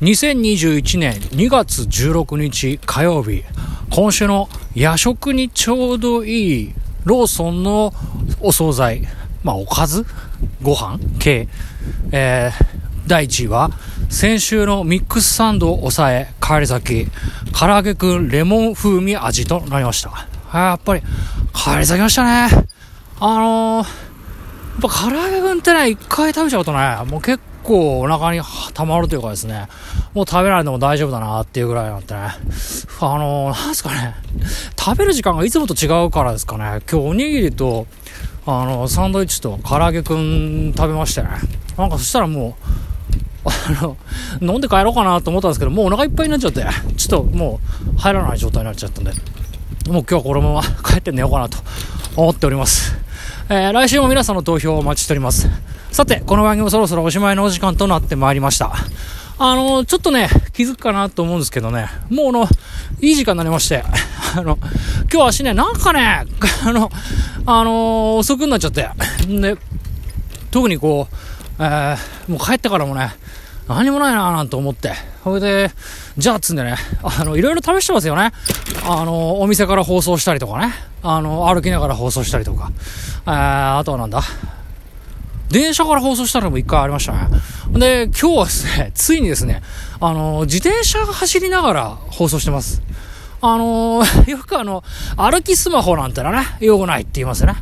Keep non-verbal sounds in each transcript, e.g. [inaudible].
2021年2月16日火曜日、今週の夜食にちょうどいいローソンのお惣菜、まあおかず？ご飯？系、えー、第1位は、先週のミックスサンドを抑え、帰り先、唐揚げくんレモン風味味となりました。やっぱり、帰り咲きましたね。あのー、やっぱ唐揚げくんってね、一回食べちゃうとね、もう結構お腹に溜まるというかですね、もう食べないでも大丈夫だなっていうぐらいなんてね。あのー、なんすかね、食べる時間がいつもと違うからですかね、今日おにぎりと、あの、サンドイッチと唐揚げくん食べましてね。なんかそしたらもう、あの、飲んで帰ろうかなと思ったんですけど、もうお腹いっぱいになっちゃって、ちょっともう入らない状態になっちゃったんで、もう今日はこのまま [laughs] 帰って寝ようかなと思っております。えー、来週も皆さんの投票をお待ちしております。さて、この番組もそろそろおしまいのお時間となってまいりました。あの、ちょっとね、気づくかなと思うんですけどね、もうあの、いい時間になりまして、[laughs] あの、今日足ね、なんかね、[laughs] あの、あの、遅くなっちゃって、で、特にこう、えー、もう帰ってからもね、何もないなぁなんて思って、それで、じゃあっつんでね、あの、いろいろ試してますよね。あの、お店から放送したりとかね、あの、歩きながら放送したりとか、えー、あとはなんだ、電車から放送したのも一回ありましたね。で、今日はですね、ついにですね、あの、自転車が走りながら放送してます。あのー、[laughs] よくあの、歩きスマホなんてのはね、良くないって言いますよね。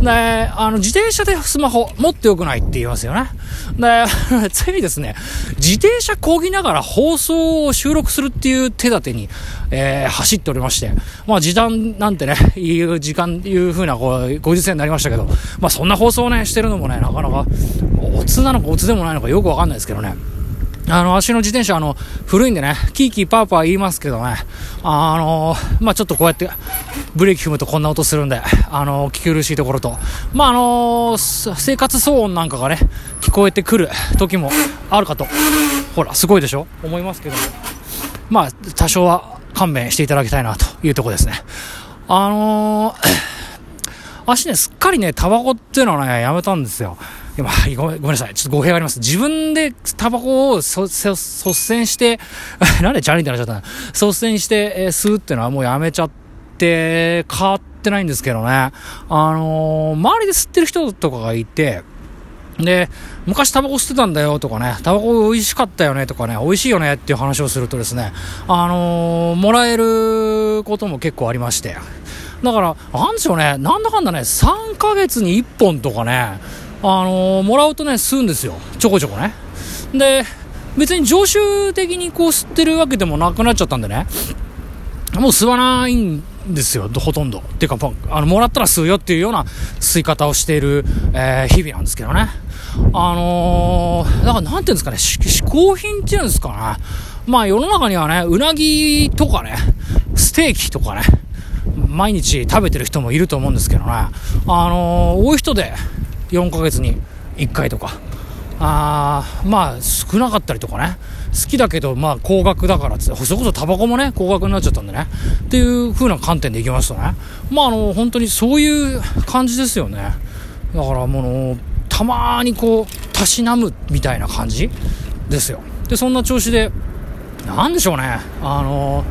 で、あの、自転車でスマホ持って良くないって言いますよね。で、[laughs] ついにですね、自転車漕ぎながら放送を収録するっていう手立てに、えー、走っておりまして、まあ時短なんてね、いう時間、いう風なこう、ご時世になりましたけど、まあそんな放送をね、してるのもね、なかなか、オツなのかオツでもないのかよくわかんないですけどね。あの、足の自転車、あの、古いんでね、キーキーパーパー言いますけどね、あのまあ、ちょっとこうやって、ブレーキ踏むとこんな音するんで、あの聞き苦しいところと、まあ、あの生活騒音なんかがね、聞こえてくる時もあるかと、ほら、すごいでしょ？思いますけども、まあ、多少は勘弁していただきたいなというとこですね。あの [coughs] 足ね、すっかりね、タバコっていうのはね、やめたんですよ。まあ、ごめんなさい。ちょっと語弊があります。自分でタバコを率先して、[laughs] なんでチャリンってなっちゃったの？率先して、えー、吸うっていうのはもうやめちゃって、変わってないんですけどね。あのー、周りで吸ってる人とかがいて、で、昔タバコ吸ってたんだよとかね、タバコ美味しかったよねとかね、美味しいよねっていう話をするとですね、あのー、もらえることも結構ありまして。だから、なんでしょうね、なんだかんだね、3ヶ月に1本とかね、あのー、もらうとね、吸うんですよ。ちょこちょこね。で、別に常習的にこう吸ってるわけでもなくなっちゃったんでね、もう吸わないんですよ、ほとんど。っていうか、あの、もらったら吸うよっていうような吸い方をしている、えー、日々なんですけどね。あのー、だからなんていうんですかね、嗜好品っていうんですかね。まあ世の中にはね、うなぎとかね、ステーキとかね、毎日食べてる人もいると思うんですけどね。あのー、多い人で、4ヶ月に1回とか、あまあ少なかったりとかね、好きだけど、まあ高額だからって、それこそタバコもね、高額になっちゃったんでね、っていう風な観点でいきますとね、まああの、本当にそういう感じですよね。だからもう、たまにこう、たしなむみたいな感じですよ。で、そんな調子で、なんでしょうね、あの、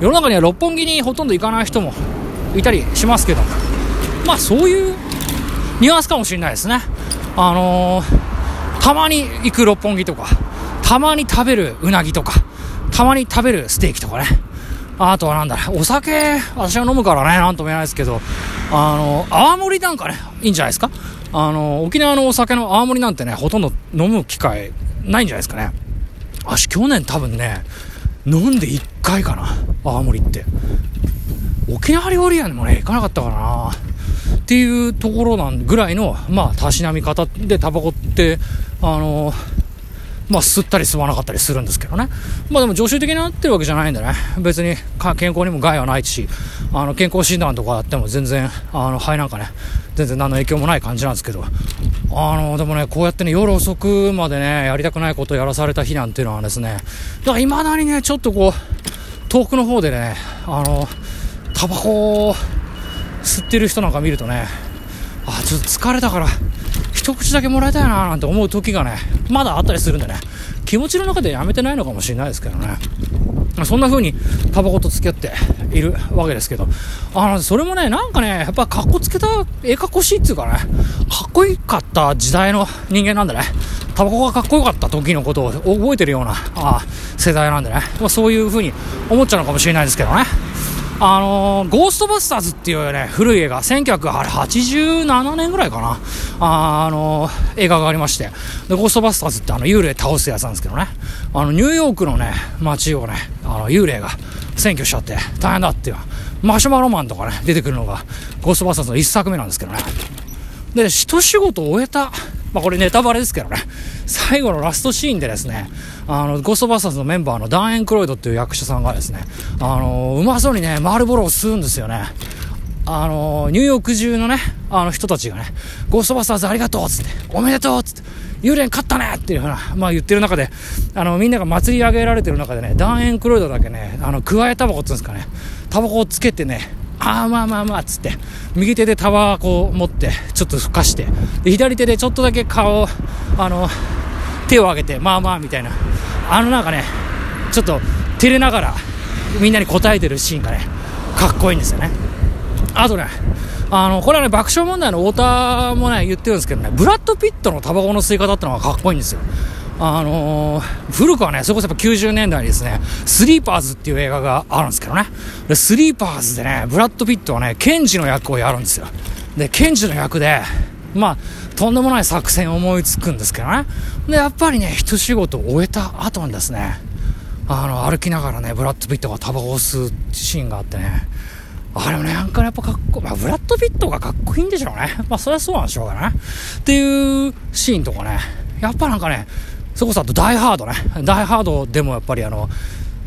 世の中には六本木にほとんど行かない人もいたりしますけど、まあそういうニュアンスかもしれないですね。あのー、たまに行く六本木とか、たまに食べるうなぎとか、たまに食べるステーキとかね。あとはなんだ、お酒、私は飲むからね、なんとも言えないですけど、あの、泡盛なんかね、いいんじゃないですか？あの、沖縄のお酒の泡盛なんてね、ほとんど飲む機会ないんじゃないですかね。私、去年多分ね、飲んで1回かな、泡盛って。沖縄料理屋にもね、行かなかったからな。っていうところなんぐらいの、まあ、たしなみ方でタバコって、あのまあ、吸ったり吸わなかったりするんですけどね。まあでも常習的になってるわけじゃないんでね。別に健康にも害はないし、あの、健康診断とかあっても全然、あの、肺なんかね、全然何の影響もない感じなんですけど、あの、でもね、こうやってね、夜遅くまでね、やりたくないことをやらされた日なんていうのはですね、だから未だにね、ちょっとこう、遠くの方でね、あの、タバコを、吸ってる人なんか見るとね、あ、ちょっと疲れたから、一口だけもらいたいななんて思う時がね、まだあったりするんでね、気持ちの中でやめてないのかもしれないですけどね。そんな風にタバコと付き合っているわけですけど、あの、それもね、なんかね、やっぱ格好つけた、ええ格好しいっていうかね、かっこよかった時代の人間なんでね、タバコがかっこよかった時のことを覚えてるようなあ世代なんでね、まあ、そういう風に思っちゃうのかもしれないですけどね。あのー、ゴーストバスターズっていうね、古い映画、1987年ぐらいかな、あ、あのー、映画がありまして、で、ゴーストバスターズってあの、幽霊倒すやつなんですけどね、あの、ニューヨークのね、街をね、あの、幽霊が占拠しちゃって大変だっていう、マシュマロマンとかね、出てくるのが、ゴーストバスターズの一作目なんですけどね。で、一仕事終えた、まあこれネタバレですけどね、最後のラストシーンでですね、あの、ゴーストバスターズのメンバーのダン・エンクロイドっていう役者さんがですね、あの、うまそうにね、マールボロを吸うんですよね。あの、ニューヨーク中のね、あの人たちがね、ゴーストバスターズありがとうっつって、おめでとうっつって、幽霊勝ったねっていうふうな、まあ言ってる中で、あの、みんなが祭り上げられてる中でね、ダン・エンクロイドだけね、あの、加えタバコっつうんですかね、タバコをつけてね、ああまあまあまあっつって。右手でタバコを持ってちょっとふかして。で左手でちょっとだけ顔あの手を上げてまあまあみたいな。あのなんかねちょっと照れながらみんなに答えてるシーンがねかっこいいんですよね。あとねあのこれはね爆笑問題の太田もね言ってるんですけどねブラッド・ピットのタバコの吸い方ってのがかっこいいんですよ。あのー、古くはね、それこそやっぱ90年代にですね、スリーパーズっていう映画があるんですけどね。で、スリーパーズでね、ブラッド・ピットはね、ケンジの役をやるんですよ。で、ケンジの役で、まあ、とんでもない作戦を思いつくんですけどね。で、やっぱりね、一仕事終えた後にですね、あの、歩きながらね、ブラッド・ピットがタバコを吸うシーンがあってね、あれもね、なんかやっぱかっこ、まあ、ブラッド・ピットがかっこいいんでしょうね。まあ、そりゃそうなんでしょうがね。っていうシーンとかね、やっぱなんかね、そこそあとダイハードね。ダイハードでもやっぱりあの、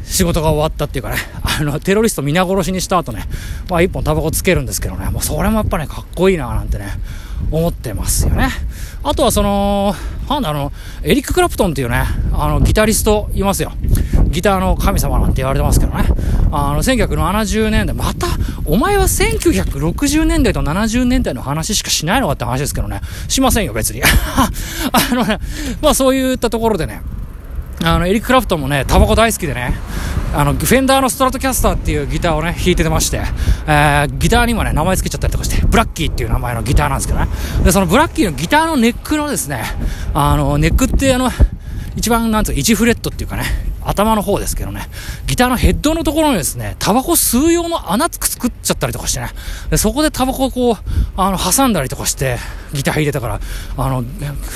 仕事が終わったっていうかね、あの、テロリスト皆殺しにした後ね、まあ一本タバコつけるんですけどね、もうそれもやっぱね、かっこいいななんてね、思ってますよね。あとはその、なんだあの、エリック・クラプトンっていうね、あの、ギタリストいますよ。ギターの神様なんて言われてますけどね。あの、1970年代、また、お前は1960年代と70年代の話しかしないのかって話ですけどね。しませんよ、別に。[laughs] あのね、まあそういったところでね、あの、エリック・クラプトンもね、タバコ大好きでね、あの、フェンダーのストラトキャスターっていうギターをね、弾いててまして、えー、ギターにもね、名前付けちゃったりとかして、ブラッキーっていう名前のギターなんですけどね。で、そのブラッキーのギターのネックのですね、あの、ネックってあの、一番なんつう、1フレットっていうかね、頭の方ですけどね、ギターのヘッドのところにですね、タバコ吸う用の穴作っちゃったりとかしてね、でそこでタバコをこう、あの、挟んだりとかして、ギター入れたから、あの、フ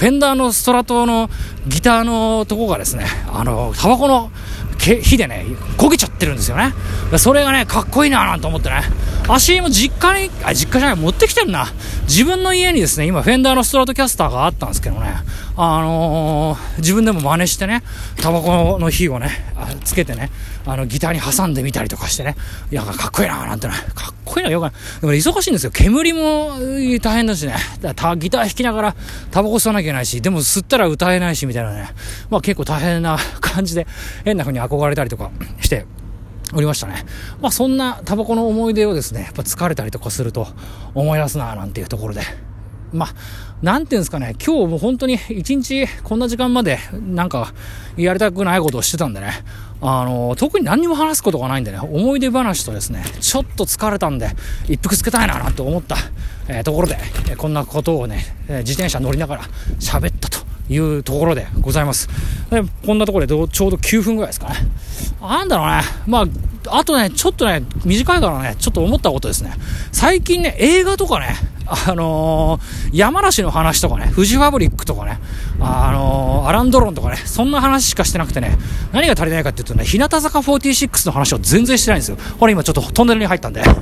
ェンダーのストラトのギターのとこがですね、あの、タバコの火でね、焦げちゃってるんですよね。それがね、かっこいいななんて思ってね。足も実家に、あ、実家じゃない、持ってきてるな。自分の家にですね、今、フェンダーのストラトキャスターがあったんですけどね、あのー、自分でも真似してね、タバコの火をね、つけてね、あの、ギターに挟んでみたりとかしてね、いや、かっこいいななんてね、かっこいいな、よくない。でも忙しいんですよ。煙も大変だしね、だギター弾きながらタバコ吸わなきゃいけないし、でも吸ったら歌えないし、みたいなね、まあ結構大変な感じで、変な風に憧れたりとかして、おりましたね。まあそんなタバコの思い出をですね、やっぱ疲れたりとかすると思い出すななんていうところで。まあ、なんていうんですかね、今日も本当に一日こんな時間までなんかやりたくないことをしてたんでね、あの、特に何にも話すことがないんでね、思い出話とですね、ちょっと疲れたんで、一服つけたいななんて思った、えー、ところで、え、こんなことをね、え、自転車乗りながら喋ったというところでございます。でこんなところでちょうど9分ぐらいですかね。なんだろうね。まあ、あとね、ちょっとね、短いからね、ちょっと思ったことですね。最近ね、映画とかね、あのー、山梨の話とかね、フジファブリックとかね、あのー、アランドロンとかね、そんな話しかしてなくてね、何が足りないかっていうとね、日向坂46の話を全然してないんですよ。これ今ちょっとトンネルに入ったんで [laughs] ちょ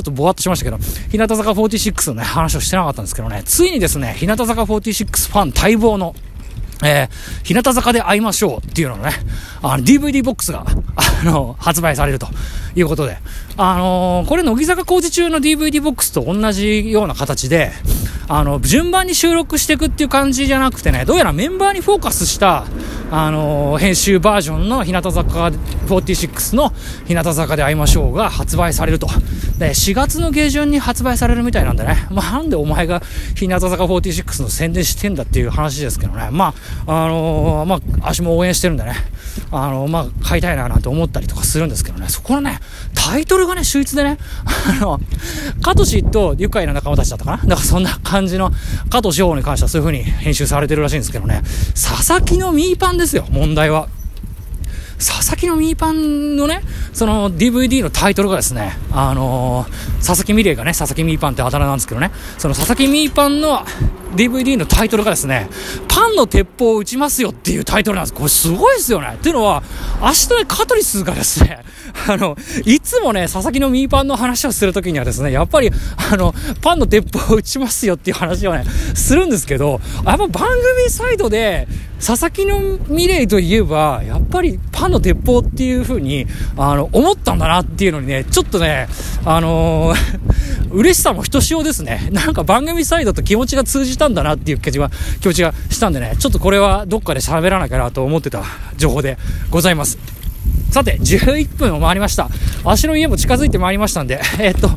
っとぼわっとしましたけど、日向坂46のね、話をしてなかったんですけどね、ついにですね、日向坂46ファン待望の、えー、日向坂で会いましょうっていうのね、あの、DVD ボックスが、あの、発売されるということで、あのー、これ乃木坂工事中の DVD ボックスと同じような形で、あの、順番に収録していくっていう感じじゃなくてね、どうやらメンバーにフォーカスした、あのー、編集バージョンの日向坂46の日向坂で会いましょうが発売されると。で、4月の下旬に発売されるみたいなんでね、まあ、なんでお前が日向坂46の宣伝してんだっていう話ですけどね、まあ、あのー、まあ、足も応援してるんでね、あの、まあ、買いたいななんて思ったりとかするんですけどね、そこのね、タイトルがね、秀逸でね、あの、カトシと愉快な仲間たちだったかな。だからそんな感じの、加藤志保に関してはそういう風に編集されてるらしいんですけどね、佐々木のミーパンですよ、問題は。佐々木のミーパンのね、その DVD のタイトルがですね、あのー、佐々木美玲がね、佐々木ミーパンってあだ名なんですけどね、その佐々木ミーパンの DVD のタイトルがですね、パンの鉄砲を撃ちますよっていうタイトルなんです。これすごいですよね。っていうのは、明日ね、カトリスがですね、[laughs] あの、いつもね、佐々木のミーパンの話をするときにはですね、やっぱり、あの、パンの鉄砲を撃ちますよっていう話をね、するんですけど、やっぱ番組サイドで、佐々木のミレイといえば、やっぱりパンの鉄砲っていう風に、あの、思ったんだなっていうのにね、ちょっとね、あのー、嬉しさもひとしおですね。[laughs] なんか番組サイドと気持ちが通じたんだなっていう気持ちが、気持ちがしたんでね、ちょっとこれはどっかで喋らなきゃなと思ってた情報でございます。さて、11分を回りました。足の家も近づいてまいりましたんで、[laughs] えっと、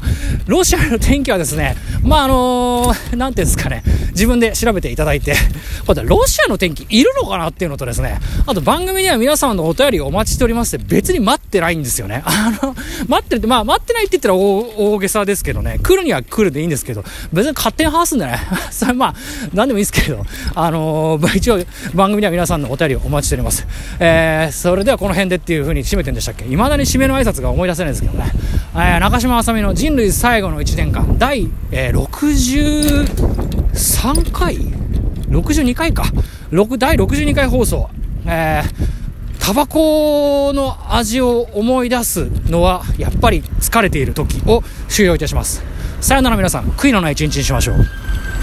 ロシアの天気はですね、まあ、あのー、なんていうんですかね、自分で調べていただいて、[laughs] これロシアの天気いるのかなっていうのとですね、あと番組では皆様のお便りをお待ちしておりまして、別に待ってないんですよね。[laughs] あの、待ってるって、まあ、待ってないって言ったら大大げさですけどね、来るには来るでいいんですけど、別に勝手に話すんでね、[laughs] それまあ、なんでもいいですけど、あのー、一応番組では皆さんのお便りをお待ちしております。えー、それではこの辺でっていう風に締めてんでしたっけ？未だに締めの挨拶が思い出せないですけどね。えー、中島あさみの人類最後の1年間、第、えー、3回 ?62 回か。6第62回放送。えー、タバコの味を思い出すのは、やっぱり疲れている時を終了いたします。さよなら皆さん、悔いのない一日にしましょう。